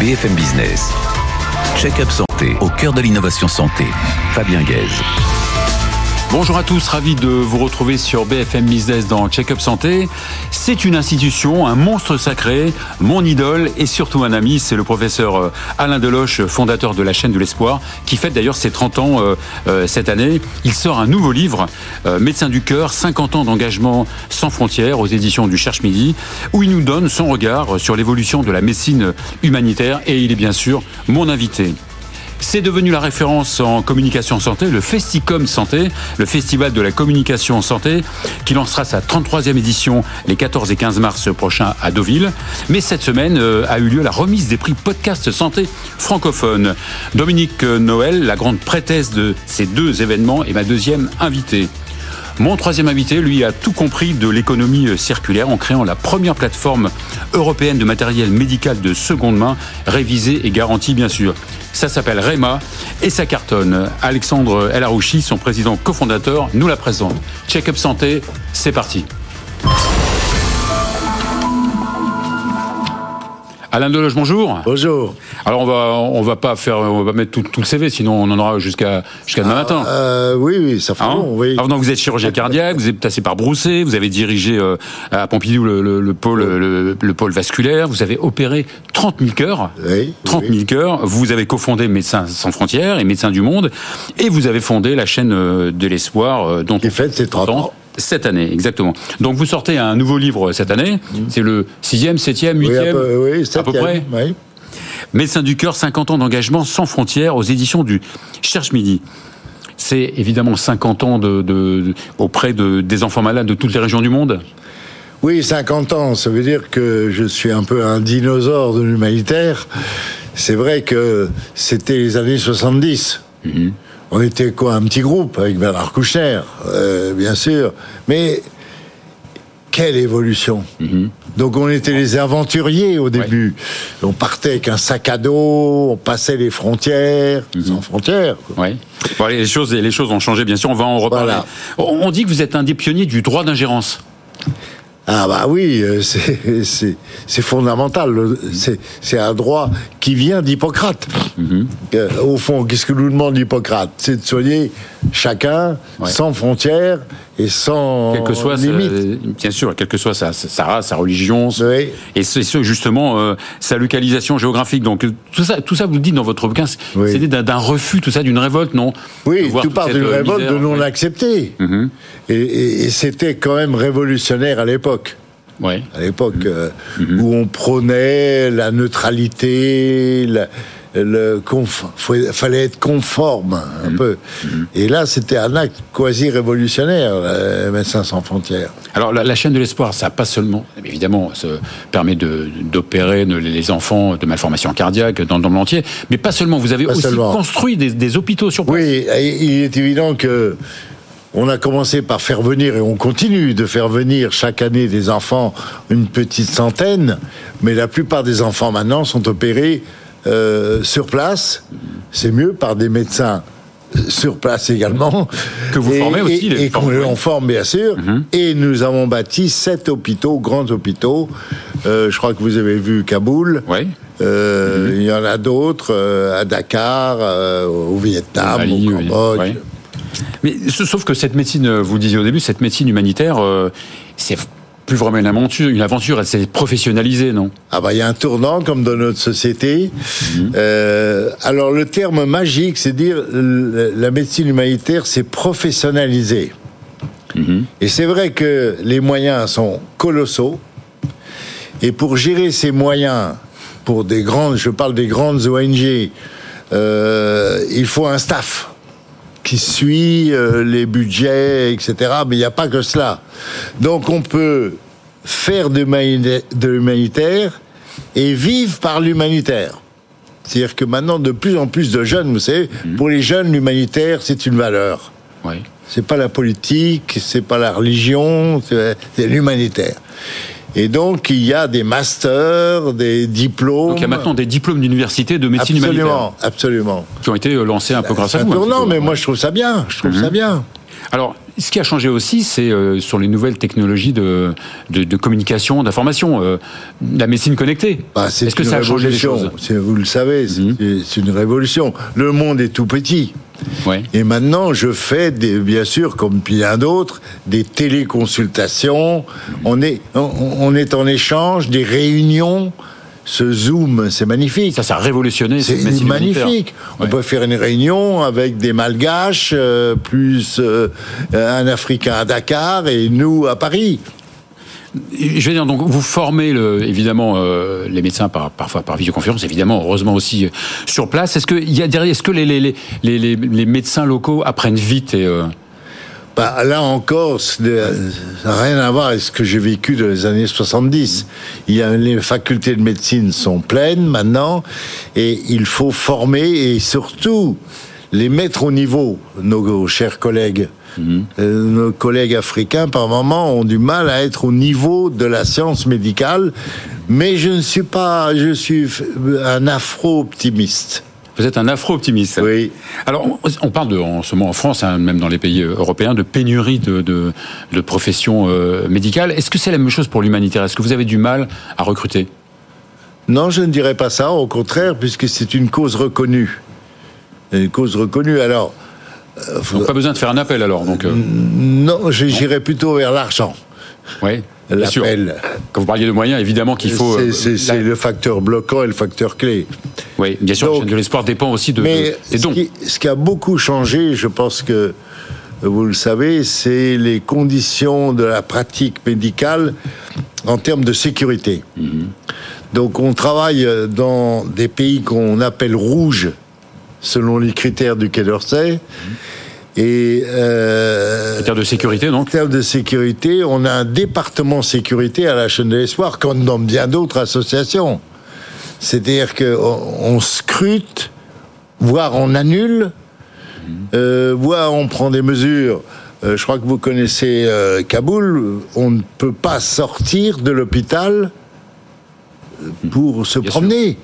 BFM Business. Check-up santé au cœur de l'innovation santé. Fabien Guèze. Bonjour à tous, ravi de vous retrouver sur BFM Business dans Check-up Santé. C'est une institution, un monstre sacré, mon idole et surtout un ami, c'est le professeur euh, Alain Deloche, fondateur de la chaîne de l'espoir, qui fête d'ailleurs ses 30 ans euh, euh, cette année. Il sort un nouveau livre, Médecin du cœur, 50 ans d'engagement sans frontières aux éditions du Cherche Midi, où il nous donne son regard sur l'évolution de la médecine humanitaire et il est bien sûr mon invité. C'est devenu la référence en communication santé, le Festicom Santé, le festival de la communication santé, qui lancera sa 33e édition les 14 et 15 mars prochains à Deauville. Mais cette semaine euh, a eu lieu la remise des prix podcast santé francophone. Dominique Noël, la grande prêtesse de ces deux événements, est ma deuxième invitée. Mon troisième invité, lui, a tout compris de l'économie circulaire en créant la première plateforme européenne de matériel médical de seconde main, révisée et garantie bien sûr. Ça s'appelle REMA et ça cartonne. Alexandre Elarouchi, son président cofondateur, nous la présente. Check-up santé, c'est parti. Alain Deloge, bonjour. Bonjour. Alors on va on va pas faire on va mettre tout, tout le CV sinon on en aura jusqu'à jusqu'à demain matin. Euh, oui oui ça fait Hein long oui. Alors donc vous êtes chirurgien cardiaque, vous êtes passé par Brousset, vous avez dirigé euh, à Pompidou le, le- le pôle le, le pôle vasculaire, vous avez opéré 30 000 cœurs. Oui, 30 000 oui. cœurs. Vous avez cofondé Médecins sans frontières et Médecins du monde, et vous avez fondé la chaîne euh, de l'espoir dont Qui on fête ses 30 ans. Cette année, exactement. Donc vous sortez un nouveau livre cette année. C'est le sixième, septième, Mm. Oui, huitième, à peu, oui, à peu près. oui. Médecins du cœur, 50 ans d'engagement sans frontières aux éditions du Cherche Midi. C'est évidemment 50 ans de, de- de- auprès de, des enfants malades de toutes les régions du monde. Oui, 50 ans, ça veut dire que je suis un peu un dinosaure de l'humanitaire. C'est vrai que c'était les années 70. Mhm. On était quoi, un petit groupe avec Bernard Kouchner, euh, bien sûr. Mais quelle évolution Mhm. Donc on était les aventuriers au début. On partait avec un sac à dos, on passait les frontières, Mhm. sans frontières. quoi. Ouais. Bon, les choses, les choses ont changé, bien sûr. On va en reparler. Voilà. On dit que vous êtes un des pionniers du droit d'ingérence. Ah bah oui, euh, c'est fondamental. C'est un droit qui vient d'Hippocrate. Euh, Au fond, qu'est-ce que nous demande Hippocrate? C'est de soigner chacun Ouais. sans frontières et sans Quelle que soit, sa- limite. bien sûr, quelle que soit sa, sa race, sa religion, Oui. et ce, justement euh, sa localisation géographique. Donc tout ça, tout ça, vous le dites dans votre bouquin, Oui. c'est d'un refus, tout ça, d'une révolte, non? Oui, tout part d'une révolte misère, de non ouais. accepter. Mhm. Et, et- et c'était quand même révolutionnaire à l'époque. Ouais. à l'époque, Mhm. euh, où on prônait la neutralité, la- le fallait être conforme un Mhm. peu. Et là, c'était un acte quasi révolutionnaire, euh, Médecins sans frontières. Alors la, la chaîne de l'espoir, ça pas seulement, évidemment, ça permet d'opérer les enfants de malformations cardiaques dans, dans le monde entier, mais pas seulement. Vous avez Pas aussi seulement. construit des, des hôpitaux sur place. Oui, il est évident que on a commencé par faire venir, et on continue de faire venir chaque année des enfants, une petite centaine, mais la plupart des enfants maintenant sont opérés euh, sur place. C'est mieux par des médecins euh, sur place également. Que vous Et- formez aussi, Et, les et qu'on oui. forme, bien sûr. Et nous avons bâti sept hôpitaux, grands hôpitaux. Euh, je crois que vous avez vu Kaboul. Ouais. Euh, Il y en a d'autres à Dakar, au Vietnam, Mali, au oui. Cambodge. Mais sauf que cette médecine, euh, vous le disiez au début, cette médecine humanitaire, euh, c'est plus vraiment une aventure, une aventure, elle s'est professionnalisée, non? Ah bah il y a un tournant comme dans notre société. Mhm. Euh, alors le terme magique, c'est dire la médecine humanitaire, c'est professionnalisé. Mhm. Et c'est vrai que les moyens sont colossaux. Et pour gérer ces moyens, pour des grandes, je parle des grandes ONG, euh, il faut un staff qui suit euh, les budgets, etc. Mais il n'y a pas que cela. Donc on peut faire de l'humani- de l'humanitaire et vivre par l'humanitaire. C'est-à-dire que maintenant, de plus en plus de jeunes, vous savez, pour les jeunes, l'humanitaire, c'est une valeur. Ouais. C'est pas la politique, c'est pas la religion, c'est l'humanitaire. Et donc, il y a des masters, des diplômes. Donc il y a maintenant des diplômes d'université de médecine humanitaire Absolument, absolument. qui ont été lancés un peu grâce à vous. peu. mais moi, je trouve ça bien. Je trouve ça bien. Alors, ce qui a changé aussi, c'est euh, sur les nouvelles technologies de, de, communication, d'information, euh, la médecine connectée. Bah, Est-ce que ça a changé les choses? Vous le savez, mhm. c'est une révolution. Le monde est tout petit. Et maintenant, je fais, des, bien sûr, comme bien d'autres, des téléconsultations. On est, on, est en échange, des réunions. Ce Zoom, c'est magnifique. Ça, ça a révolutionné. C'est magnifique. On peut faire une réunion avec des Malgaches, euh, plus euh, un Africain à Dakar et nous à Paris. Je vais dire, donc vous formez le, évidemment euh, les médecins par, parfois par visioconférence, évidemment, heureusement aussi euh, sur place. Est-ce que y a derrière, est-ce que les, les, les, les, médecins locaux apprennent vite et euh... bah, là encore, ça n'a rien à voir avec ce que j'ai vécu dans les années 70. Il y a, les facultés de médecine sont pleines maintenant, et il faut former et surtout les mettre au niveau, nos chers collègues. Euh, nos collègues africains, par moments, ont du mal à être au niveau de la science médicale, mais je ne suis pas, je suis un afro-optimiste. Vous êtes un afro-optimiste. Oui. Alors, on parle de, en ce moment en France, hein, même dans les pays européens, de pénurie de, de, professions euh, médicales. Est-ce que c'est la même chose pour l'humanitaire? Est-ce que vous avez du mal à recruter? Non, je ne dirais pas ça. Au contraire, puisque c'est une cause reconnue. Une cause reconnue. Alors, donc pas besoin de faire un appel alors. Donc, euh. Non, j'irais plutôt vers l'argent. Oui. L'appel. Quand vous parliez de moyens, évidemment qu'il faut. C'est euh, le facteur bloquant et le facteur clé. Oui, bien sûr, de l'espoir dépend aussi de, mais des dons. Ce qui, ce qui, a beaucoup changé, je pense que vous le savez, c'est les conditions de la pratique médicale en termes de sécurité. Mhm. Donc on travaille dans des pays qu'on appelle rouges, selon les critères du Quai d'Orsay. Et euh, de sécurité, donc. En termes de sécurité, on a un département sécurité à la chaîne de l'espoir, comme dans bien d'autres associations. C'est-à-dire qu'on on scrute, voire on annule, euh, voire on prend des mesures. Euh, je crois que vous connaissez euh, Kaboul. On ne peut pas sortir de l'hôpital pour se promener.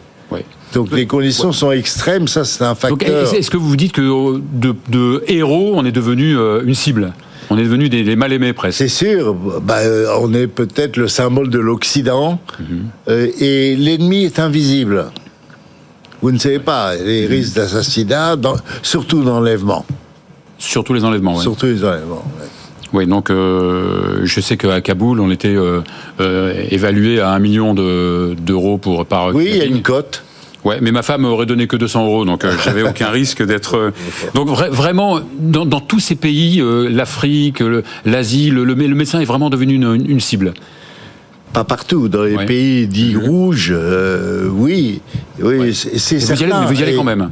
Donc les conditions sont extrêmes, ça c'est un facteur. Est-ce que vous vous dites que de, héros, on est devenu euh, une cible? On est devenu des, mal-aimés presque. C'est sûr. Bah, euh, on est peut-être le symbole de l'Occident mhm. euh, et l'ennemi est invisible. Vous ne savez pas les mhm. risques d'assassinat, surtout d'enlèvement. Surtout les enlèvements. oui. Surtout les enlèvements. Oui, donc je sais qu'à Kaboul, on était évalué à un million d'euros pour par. Oui, il y a une cote. Ouais, mais ma femme aurait donné que 200 euros, donc euh, j'avais aucun risque d'être. Euh, donc vraiment, dans, tous ces pays, euh, l'Afrique, l'Asie, le, le, médecin est vraiment devenu une, cible. Pas partout, dans les pays dits mhm. rouges, oui, oui, c'est certain. vous y allez quand même.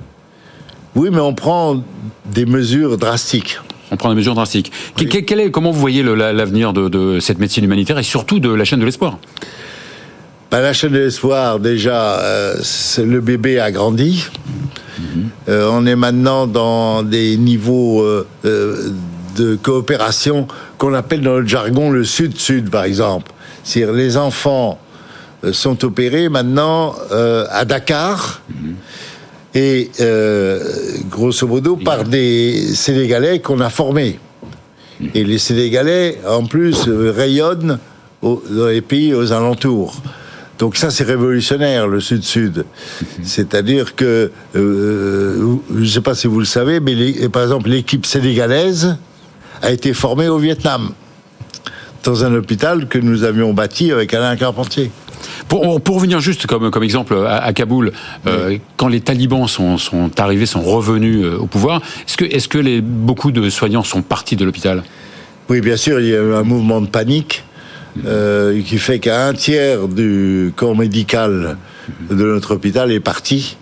Oui, mais on prend des mesures drastiques. On prend des mesures drastiques. Quel est, comment vous voyez l'avenir de, de cette médecine humanitaire et surtout de la chaîne de l'espoir? Bah, la chaîne de l'espoir, déjà, euh, le bébé a grandi. Mhm. Euh, on est maintenant dans des niveaux euh, de coopération qu'on appelle dans le jargon le sud-sud, par exemple. C'est-à-dire les enfants sont opérés maintenant à Dakar. Mhm. Et grosso modo par des Sénégalais qu'on a formés. Mhm. Et les Sénégalais, en plus, rayonnent dans les pays aux alentours. Donc ça, c'est révolutionnaire, le Sud-Sud. C'est-à-dire que, euh, je ne sais pas si vous le savez, mais par exemple, l'équipe sénégalaise a été formée au Vietnam, dans un hôpital que nous avions bâti avec Alain Carpentier. Pour, pour revenir juste comme, comme exemple à, Kaboul, euh, quand les talibans sont, sont, arrivés, sont revenus euh, au pouvoir, est-ce que, est -ce que les, beaucoup de soignants sont partis de l'hôpital? Oui, bien sûr, il y a eu un mouvement de panique euh, qui fait qu'un tiers du corps médical de notre hôpital est parti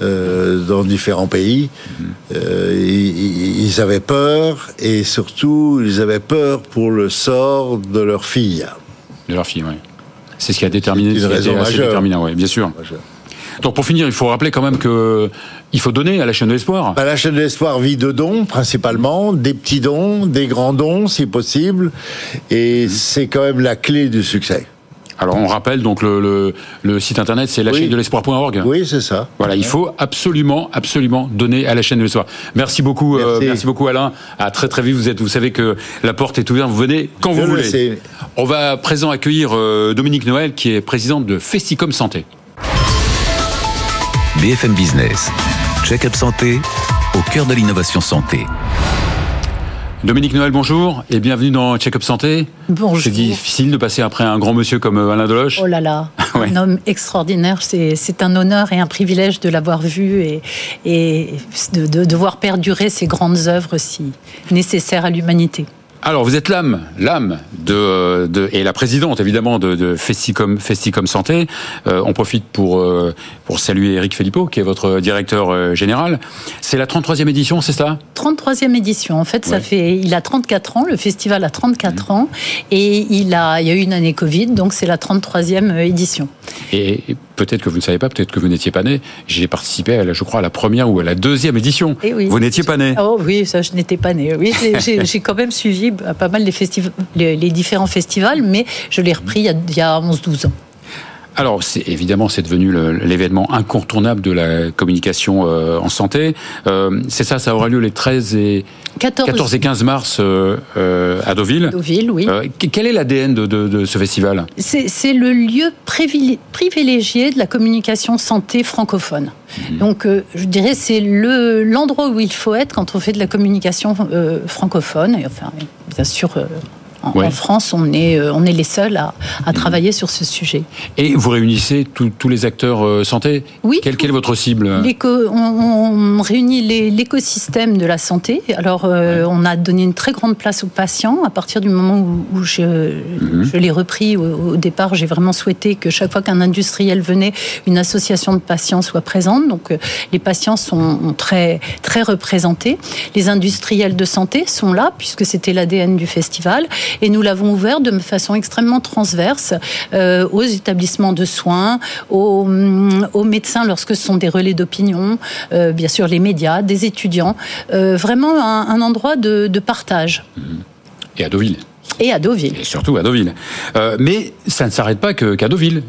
euh, dans différents pays. Euh, ils, avaient peur et surtout ils avaient peur pour le sort de leur fille. De leur fille, oui. C'est ce qui a déterminé. C'est une raison majeure. oui, bien sûr. Donc pour finir, il faut rappeler quand même que il faut donner à la chaîne de l'espoir. Bah, la chaîne de l'espoir vit de dons principalement, des petits dons, des grands dons si possible, et c'est quand même la clé du succès. Alors on rappelle donc le, le, site internet c'est la chaîne de l'espoir.org. Oui, c'est ça. Voilà, il faut absolument, absolument donner à la chaîne de l'espoir. Merci beaucoup, euh, merci. beaucoup Alain. À très très vite. Vous êtes, vous savez que la porte est ouverte. Vous venez quand vous voulez. On va à présent accueillir euh, Dominique Noël qui est présidente de Festicom Santé. BFM Business, check-up santé au cœur de l'innovation santé. Dominique Noël, bonjour et bienvenue dans Check-up Santé. Bonjour. C'est difficile de passer après un grand monsieur comme euh, Alain Deloche. Oh là là, un homme extraordinaire. C'est un honneur et un privilège de l'avoir vu et, et de, de, de voir perdurer ces grandes œuvres si nécessaires à l'humanité. Alors, vous êtes l'âme, l'âme de, de, et la présidente évidemment de, de Festicom, Festicom Santé. Euh, on profite pour euh, pour saluer Eric Philippot, qui est votre directeur euh, général. C'est la 33e édition, c'est ça 33e édition. En fait, ça fait, il a 34 ans. Le festival a 34 mmh. ans et il a, il y a eu une année Covid, donc c'est la 33e édition. Et peut-être que vous ne savez pas, peut-être que vous n'étiez pas né. J'ai participé, à je crois, à la première ou à la deuxième édition. Et eh oui, vous n'étiez pas né. Oh oui, ça, je n'étais pas né. Oui, j'ai quand même suivi pas mal les, les, différents festivals, mais je l'ai repris il y a, il y a 11-12 ans. Alors, c'est, évidemment, c'est devenu l'événement incontournable de la communication euh, en santé. Euh, c'est ça, ça aura lieu les 13 et 14, et 15 mars euh, à Deauville. Deauville, oui. quel est l'ADN de, ce festival? C'est, le lieu privilégié de la communication santé francophone. Mhm. Donc, je dirais, c'est le, l'endroit où il faut être quand on fait de la communication francophone. Et enfin, bien sûr en, France, on est, euh, on est les seuls à, à, travailler sur ce sujet. Et vous réunissez tous les acteurs euh, santé? Oui. Quelle, est votre cible? On, on, réunit l'écosystème de la santé. Alors, euh, on a donné une très grande place aux patients. À partir du moment où, je, mhm. je l'ai repris au, départ, j'ai vraiment souhaité que chaque fois qu'un industriel venait, une association de patients soit présente. Donc, les patients sont très, très représentés. Les industriels de santé sont là, puisque c'était l'ADN du festival et nous l'avons ouvert de façon extrêmement transverse euh, aux établissements de soins, aux, mm, aux, médecins lorsque ce sont des relais d'opinion, euh, bien sûr les médias, des étudiants, euh, vraiment un, endroit de, partage. Et à Deauville et à Deauville. Et surtout à Deauville. mais ça ne s'arrête pas qu'à Deauville.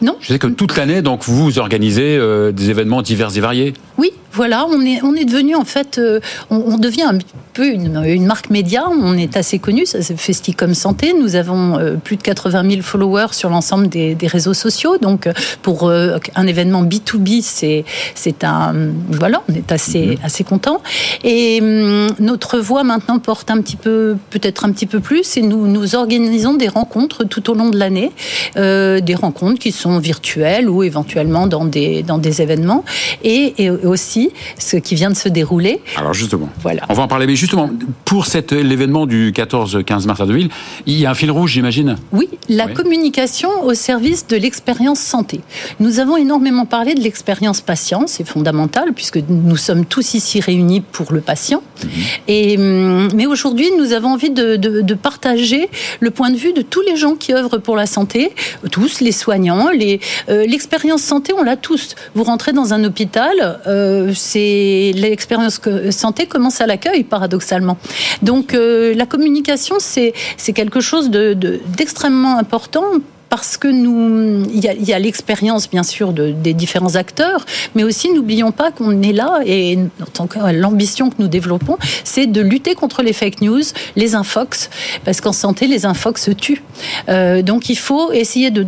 Non. Je sais que toute l'année, donc, vous organisez des événements divers et variés. Oui, voilà, on est, on est devenu en fait, euh, on, devient un peu une, marque média. On est assez connu, ça c'est Festicom Santé. Nous avons euh, plus de 80 000 followers sur l'ensemble des, réseaux sociaux. Donc euh, pour un événement B2B, c'est c'est un voilà, on est assez mhm. assez content. Et hum, notre voix maintenant porte un petit peu, peut-être un petit peu plus. Et nous nous organisons des rencontres tout au long de l'année, des rencontres qui sont virtuelles ou éventuellement dans des dans des événements et, et aussi ce qui vient de se dérouler. Alors justement, voilà. on va en parler. Mais justement, pour cet l'événement du 14-15 mars à Deauville, il y a un fil rouge, j'imagine Oui, la communication au service de l'expérience santé. Nous avons énormément parlé de l'expérience patient, c'est fondamental, puisque nous sommes tous ici réunis pour le patient. Mhm. Et, hum, mais aujourd'hui, nous avons envie de, de, partager le point de vue de tous les gens qui œuvrent pour la santé, tous les soignants, euh, l'expérience santé, on l'a tous. Vous rentrez dans un hôpital, euh, c'est l'expérience santé commence à l'accueil, paradoxalement. Donc euh, la communication, c'est quelque chose d'extrêmement important parce que nous, il y a, l'expérience bien sûr de, des différents acteurs, mais aussi n'oublions pas qu'on est là et l'ambition que nous développons, c'est de lutter contre les fake news, les infox, parce qu'en santé les infox se tuent. Euh, donc il faut essayer de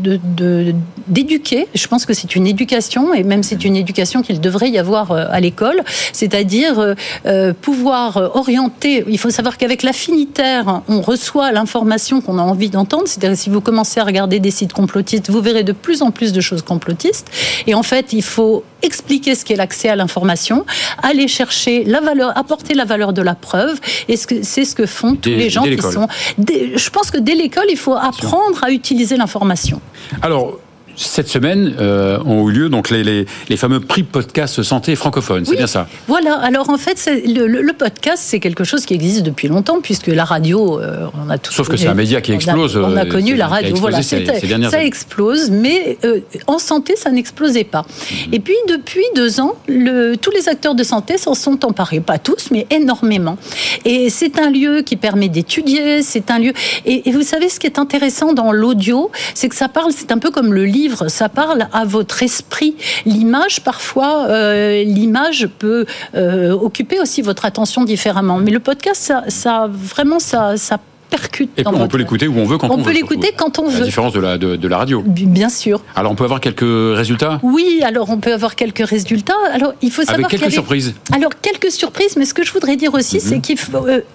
d'éduquer. Je pense que c'est une éducation et même c'est une éducation qu'il devrait y avoir euh, à l'école, c'est-à-dire euh, pouvoir orienter. Il faut savoir qu'avec l'affinitaire, on reçoit l'information qu'on a envie d'entendre. C'est-à-dire si vous commencez à regarder des sites complotistes, vous verrez de plus en plus de choses complotistes. Et en fait, il faut expliquer ce qu'est l'accès à l'information, aller chercher la valeur, apporter la valeur de la preuve. Et c'est ce que font tous les gens qui sont. je pense que dès l'école, il faut apprendre à utiliser l'information. Alors, cette semaine euh, ont eu lieu donc les, les, les, fameux prix podcast santé francophone. C'est bien ça? Voilà. Alors en fait, le, le, podcast, c'est quelque chose qui existe depuis longtemps puisque la radio, euh, on a tout. Sauf que c'est un média qui explose. On a, connu la radio. Voilà, ces, ces ça explose, mais euh, en santé, ça n'explosait pas. Mhm. Et puis depuis deux ans, le, tous les acteurs de santé s'en sont emparés, pas tous, mais énormément. Et c'est un lieu qui permet d'étudier. C'est un lieu. Et, et vous savez, ce qui est intéressant dans l'audio, c'est que ça parle. C'est un peu comme le livre ça parle à votre esprit. L'image, parfois, euh, l'image peut euh, occuper aussi votre attention différemment. Mais le podcast, ça, vraiment, ça, ça percute. Et on peut l'écouter où on veut quand on, veut. On peut l'écouter quand on veut. La différence de la, de, la radio. Bien sûr. Alors on peut avoir quelques résultats? Oui, alors on peut avoir quelques résultats. Alors il faut savoir. Avec quelques surprises Alors quelques surprises, mais ce que je voudrais dire aussi, c'est mhm.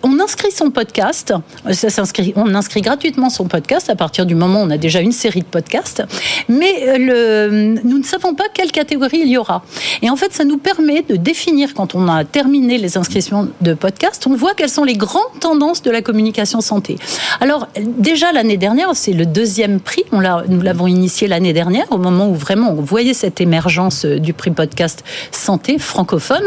qu'on euh, inscrit son podcast. Ça s'inscrit, on inscrit gratuitement son podcast à partir du moment où on a déjà une série de podcasts. Mais euh, le, nous ne savons pas quelle catégorie il y aura. Et en fait, ça nous permet de définir, quand on a terminé les inscriptions de podcasts, on voit quelles sont les grandes tendances de la communication santé alors déjà l'année dernière, c'est le deuxième prix. On nous l'avons initié l'année dernière, au moment où vraiment on voyait cette émergence euh, du prix podcast santé francophone.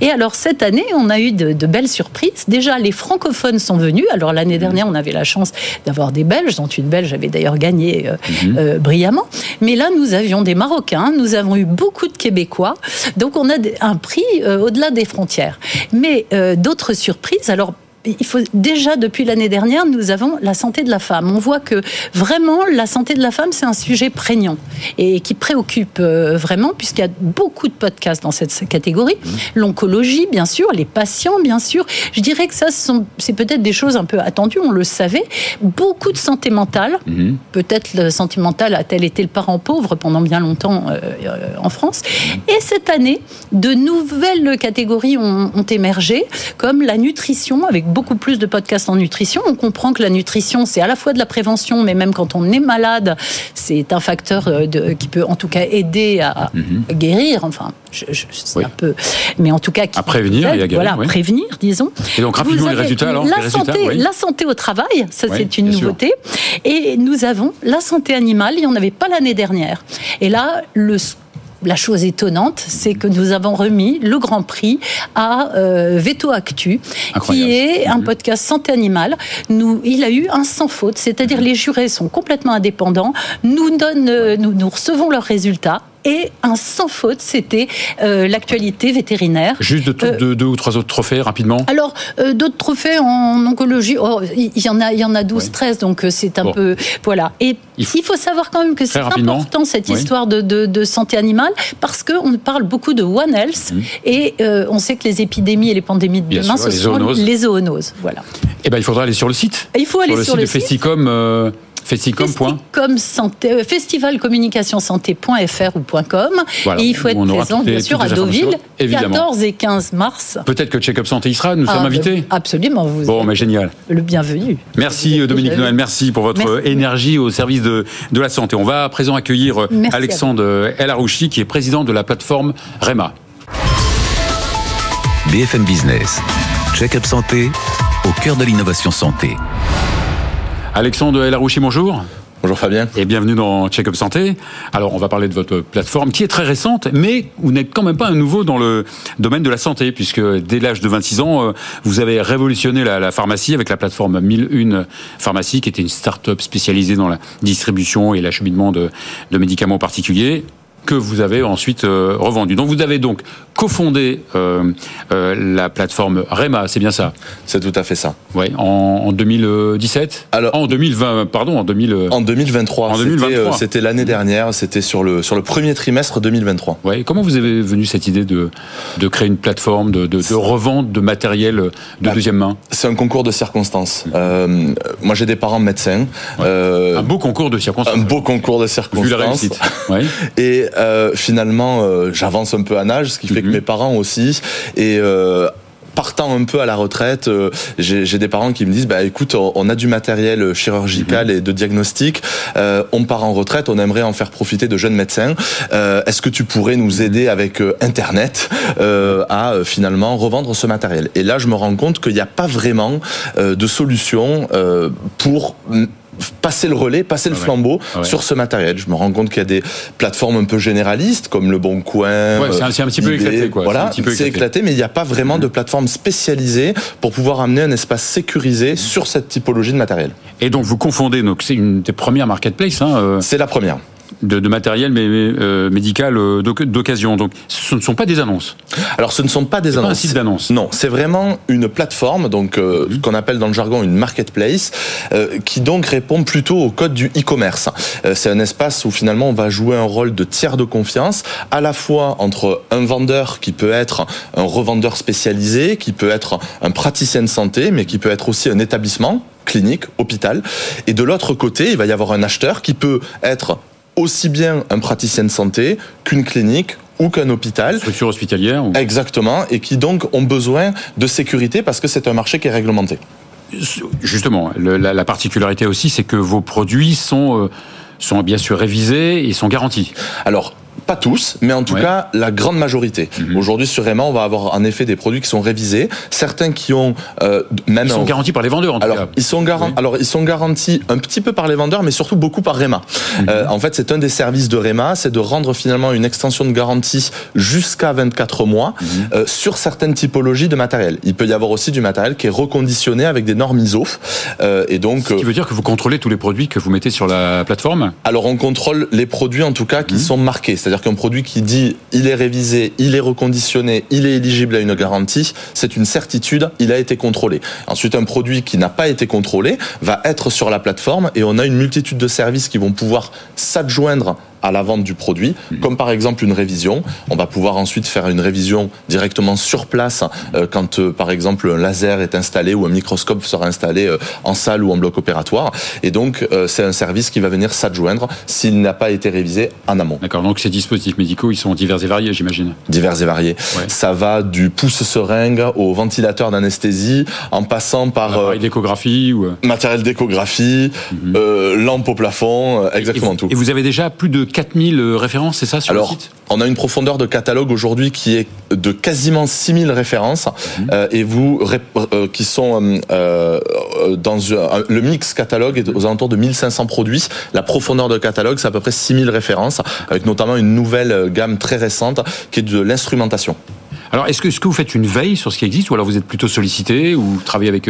Et alors cette année, on a eu de, belles surprises. Déjà, les francophones sont venus. Alors l'année dernière, on avait la chance d'avoir des Belges, dont une Belge avait d'ailleurs gagné euh, mhm. euh, brillamment. Mais là, nous avions des Marocains, nous avons eu beaucoup de Québécois. Donc on a un prix au-delà des frontières. Mais d'autres surprises. Alors il faut déjà depuis l'année dernière, nous avons la santé de la femme. On voit que vraiment la santé de la femme, c'est un sujet prégnant et qui préoccupe euh, vraiment, puisqu'il y a beaucoup de podcasts dans cette catégorie. L'oncologie, bien sûr, les patients, bien sûr. Je dirais que ça, c'est peut-être des choses un peu attendues, on le savait. Beaucoup de santé mentale. Mmh. Peut-être le santé mentale a-t-elle été le parent pauvre pendant bien longtemps euh, euh, en France. Mmh. Et cette année, de nouvelles catégories ont, ont émergé, comme la nutrition avec beaucoup plus de podcasts en nutrition. On comprend que la nutrition, c'est à la fois de la prévention, mais même quand on est malade, c'est un facteur euh, de, qui peut en tout cas aider à mhm. guérir. Enfin, je, un peu, mais en tout cas, qui à prévenir et à guérir. Voilà, prévenir, disons. Et donc rapidement les résultats. Alors, la santé, la santé au travail, ça c'est une nouveauté. Et nous avons la santé animale. Il n'y en avait pas l'année dernière. Et là, le la chose étonnante, c'est que nous avons remis le Grand Prix à euh, Veto Actu, qui est un podcast santé animale. Nous, il a eu un sans faute, c'est-à-dire les jurés sont complètement indépendants, nous, donnent, euh, nous, nous recevons leurs résultats et un sans faute, c'était euh, l'actualité vétérinaire. Juste de, euh, deux ou trois autres trophées rapidement. Alors euh, d'autres trophées en oncologie, oh, il y en a, il y en a 12, 13, donc c'est un peu voilà. Et il faut, savoir quand même que c'est important cette histoire de, de, santé animale parce qu'on parle beaucoup de One Health mmh. et on sait que les épidémies et les pandémies de demain, ce sont les zoonoses. Voilà. Eh ben, il faudra aller sur le site. Il faut aller sur, le, site, site. Festicom. Festicom. santé, euh, festivalcommunicationsanté.fr ou .com. Et il faut être présent, bien sûr, à Deauville, 14 et 15 mars. Peut-être que Check-up Santé y sera, nous ah, sommes invités. Absolument. Vous bon, mais génial. Le bienvenu. Merci Dominique Noël, merci pour votre énergie au service de, de, la santé. On va à présent accueillir Alexandre El Arouchi, qui est président de la plateforme REMA. BFM Business, Check-up Santé, au cœur de l'innovation santé. Alexandre Elarouchi, bonjour. Bonjour Fabien. Et bienvenue dans Check-up Santé. Alors, on va parler de votre plateforme qui est très récente, mais vous n'êtes quand même pas un nouveau dans le domaine de la santé, puisque dès l'âge de 26 ans, euh, vous avez révolutionné la, pharmacie avec la plateforme 1001 Pharmacie, qui était une start-up spécialisée dans la distribution et l'acheminement de, de médicaments particuliers que vous avez ensuite euh, revendu. Donc vous avez donc cofondé euh, euh, la plateforme Rema, c'est bien ça? C'est tout à fait ça. Oui, en, 2017 Alors, En 2020, pardon, en 2000... En 2023. En 2023. C'était l'année dernière, c'était sur le, sur le premier trimestre 2023. Ouais, comment vous avez venu cette idée de, de créer une plateforme de, de, revente de matériel de bah, deuxième main? C'est un concours de circonstances. moi j'ai des parents médecins. un beau concours de circonstances. Un beau concours de circonstances. Vu la réussite. Ouais. Et euh, finalement, euh, j'avance un peu à nage, ce qui fait que mhm. mes parents aussi. Et euh, partant un peu à la retraite, j'ai des parents qui me disent bah écoute, on a du matériel chirurgical mhm. et de diagnostic, on part en retraite, on aimerait en faire profiter de jeunes médecins. Est-ce que tu pourrais nous aider avec Internet à finalement revendre ce matériel? Et là, je me rends compte qu'il n'y a pas vraiment de solution pour passer le relais, passer le flambeau sur ce matériel. Je me rends compte qu'il y a des plateformes un peu généralistes comme le Bon Coin. Ouais, c'est un, petit peu éclaté, quoi. Voilà, c'est éclaté. mais il n'y a pas vraiment de plateforme spécialisée pour pouvoir amener un espace sécurisé sur cette typologie de matériel. Et donc vous confondez, donc c'est une des premières marketplaces. Hein, euh, c'est la première de, matériel mais, euh, médical euh, d'occasion. Donc, ce ne sont pas des annonces. Alors, ce ne sont pas des annonces. Pas un site. Non, c'est vraiment une plateforme, donc euh, mhm. ce qu'on appelle dans le jargon une marketplace, qui donc répond plutôt au code du e-commerce. c'est un espace où finalement on va jouer un rôle de tiers de confiance, à la fois entre un vendeur qui peut être un revendeur spécialisé, qui peut être un praticien de santé, mais qui peut être aussi un établissement clinique, hôpital. Et de l'autre côté, il va y avoir un acheteur qui peut être aussi bien un praticien de santé qu'une clinique ou qu'un hôpital. Structure hospitalière. Exactement, et qui donc ont besoin de sécurité parce que c'est un marché qui est réglementé. Justement, la, particularité aussi, c'est que vos produits sont, euh, sont bien sûr révisés et sont garantis. Alors, pas tous, mais en tout cas la grande majorité. Mhm. Aujourd'hui sur Rema, on va avoir en effet des produits qui sont révisés, certains qui ont euh, même ils sont garantis par les vendeurs en alors, tout cas. Ils sont alors ils sont garantis un petit peu par les vendeurs, mais surtout beaucoup par Rema. Mhm. Euh, en fait, c'est un des services de Rema, c'est de rendre finalement une extension de garantie jusqu'à 24 mois mhm. euh, sur certaines typologies de matériel. Il peut y avoir aussi du matériel qui est reconditionné avec des normes ISO, et donc. Ce qui veut dire que vous contrôlez tous les produits que vous mettez sur la plateforme? Alors on contrôle les produits en tout cas qui sont marqués. C'est-à-dire qu'un produit qui dit il est révisé, il est reconditionné, il est éligible à une garantie, c'est une certitude, il a été contrôlé. Ensuite, un produit qui n'a pas été contrôlé va être sur la plateforme et on a une multitude de services qui vont pouvoir s'adjoindre à la vente du produit, comme par exemple une révision. On va pouvoir ensuite faire une révision directement sur place euh, quand euh, par exemple un laser est installé ou un microscope sera installé euh, en salle ou en bloc opératoire. Et donc c'est un service qui va venir s'adjoindre s'il n'a pas été révisé en amont. D'accord, donc ces dispositifs médicaux, ils sont divers et variés, j'imagine. Divers et variés. Ça va du pouce-seringue au ventilateur d'anesthésie, en passant par... Matériel d'échographie ou... Matériel d'échographie, lampe au plafond, exactement tout. Et vous avez déjà plus de 4000 euh, références, c'est ça sur le site? On a une profondeur de catalogue aujourd'hui qui est de quasiment 6000 références mhm. euh, et vous euh, qui sont dans le mix catalogue est aux alentours de 1500 produits. La profondeur de catalogue, c'est à peu près 6000 références avec notamment une nouvelle gamme très récente qui est de l'instrumentation. Alors, est-ce que, est -ce que vous faites une veille sur ce qui existe ou alors vous êtes plutôt sollicité ou vous travaillez avec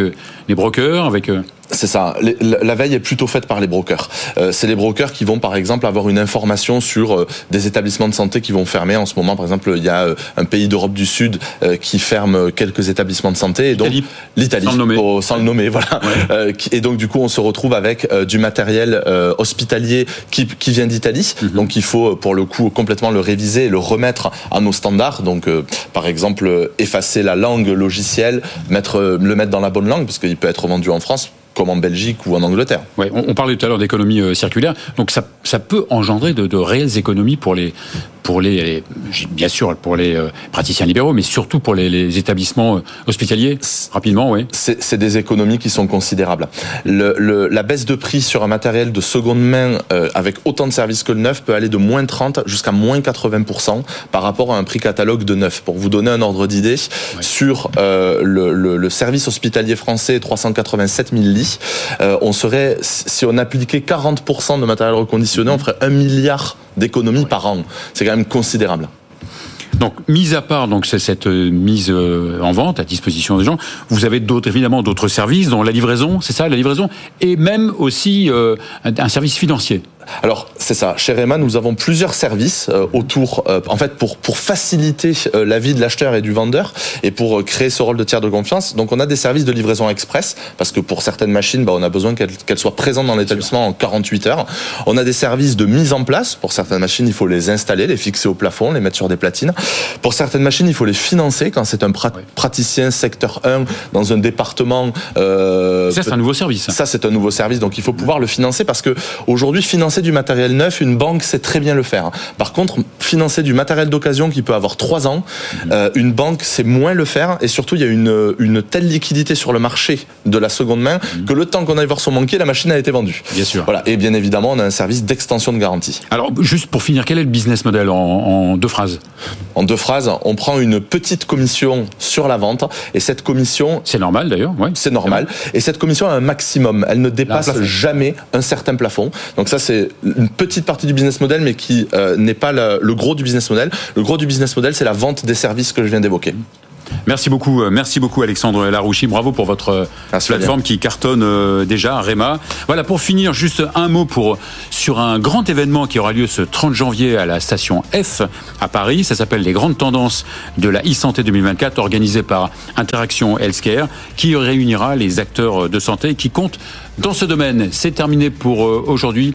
les brokers, avec... C'est ça. La veille est plutôt faite par les brokers. Euh, c'est les brokers qui vont, par exemple, avoir une information sur euh, des établissements de santé qui vont fermer. En ce moment, par exemple, il y a euh, un pays d'Europe du Sud qui ferme quelques établissements de santé. Et donc l'Italie, sans, le nommer, sans le nommer voilà. et donc du coup, on se retrouve avec du matériel hospitalier qui, qui vient d'Italie. Mhm. Donc il faut, pour le coup, complètement le réviser et le remettre à nos standards. Donc, par exemple, effacer la langue logicielle, mettre, le mettre dans la bonne langue, parce qu'il peut être vendu en France comme en Belgique ou en Angleterre. On, parlait tout à l'heure d'économie euh, circulaire, donc ça, peut engendrer de, réelles économies pour les, pour les, bien sûr pour les euh, praticiens libéraux, mais surtout pour les, établissements euh, hospitaliers Rapidement, oui. C'est des économies qui sont considérables. Le, la baisse de prix sur un matériel de seconde main euh, avec autant de services que le neuf peut aller de moins 30 jusqu'à moins 80% par rapport à un prix catalogue de neuf. Pour vous donner un ordre d'idée, sur le, service hospitalier français, 387 000 lits, on serait, si on appliquait 40% de matériel reconditionné, on ferait un milliard d'économies par an. C'est quand même considérable. Donc, mis à part donc cette euh, mise euh, en vente à disposition des gens, vous avez d'autres évidemment d'autres services, dont la livraison, c'est ça, la livraison, et même aussi euh, un service financier. Alors c'est ça. Chez Rema, nous avons plusieurs services euh, autour, euh, en fait, pour pour faciliter euh, la vie de l'acheteur et du vendeur et pour créer ce rôle de tiers de confiance. Donc on a des services de livraison express parce que pour certaines machines, bah, on a besoin qu'elles soient présentes dans l'établissement en 48 heures. On a des services de mise en place. Pour certaines machines, il faut les installer, les fixer au plafond, les mettre sur des platines. Pour certaines machines, il faut les financer quand c'est un praticien secteur 1 dans un département. ça c'est un nouveau service. Ça c'est un nouveau service. Donc il faut pouvoir le financer parce que aujourd'hui financer financer du matériel neuf, une banque sait très bien le faire. Par contre, financer du matériel d'occasion qui peut avoir trois ans, euh, une banque sait moins le faire. Et surtout, il y a une, une telle liquidité sur le marché de la seconde main que le temps qu'on aille voir son banquier, la machine a été vendue. Bien sûr. Voilà. Et bien évidemment, on a un service d'extension de garantie. Alors, juste pour finir, quel est le business model en, en deux phrases? En deux phrases, on prend une petite commission sur la vente et cette commission C'est normal d'ailleurs, ouais. c'est normal. Et cette commission a un maximum. Elle ne dépasse jamais un certain plafond. Donc ça, c'est une petite partie du business model, mais qui euh, n'est pas le, le gros du business model. Le gros du business model, c'est la vente des services que je viens d'évoquer. Merci beaucoup, euh, merci beaucoup Alexandre Larouchi. Bravo pour votre euh, Merci, plateforme qui cartonne déjà, Réma. Voilà, pour finir, juste un mot pour sur un grand événement qui aura lieu ce 30 janvier à la station F à Paris. Ça s'appelle les grandes tendances de la e-santé 2024, organisé par Interaction Healthcare, qui réunira les acteurs de santé qui comptent dans ce domaine. C'est terminé pour aujourd'hui.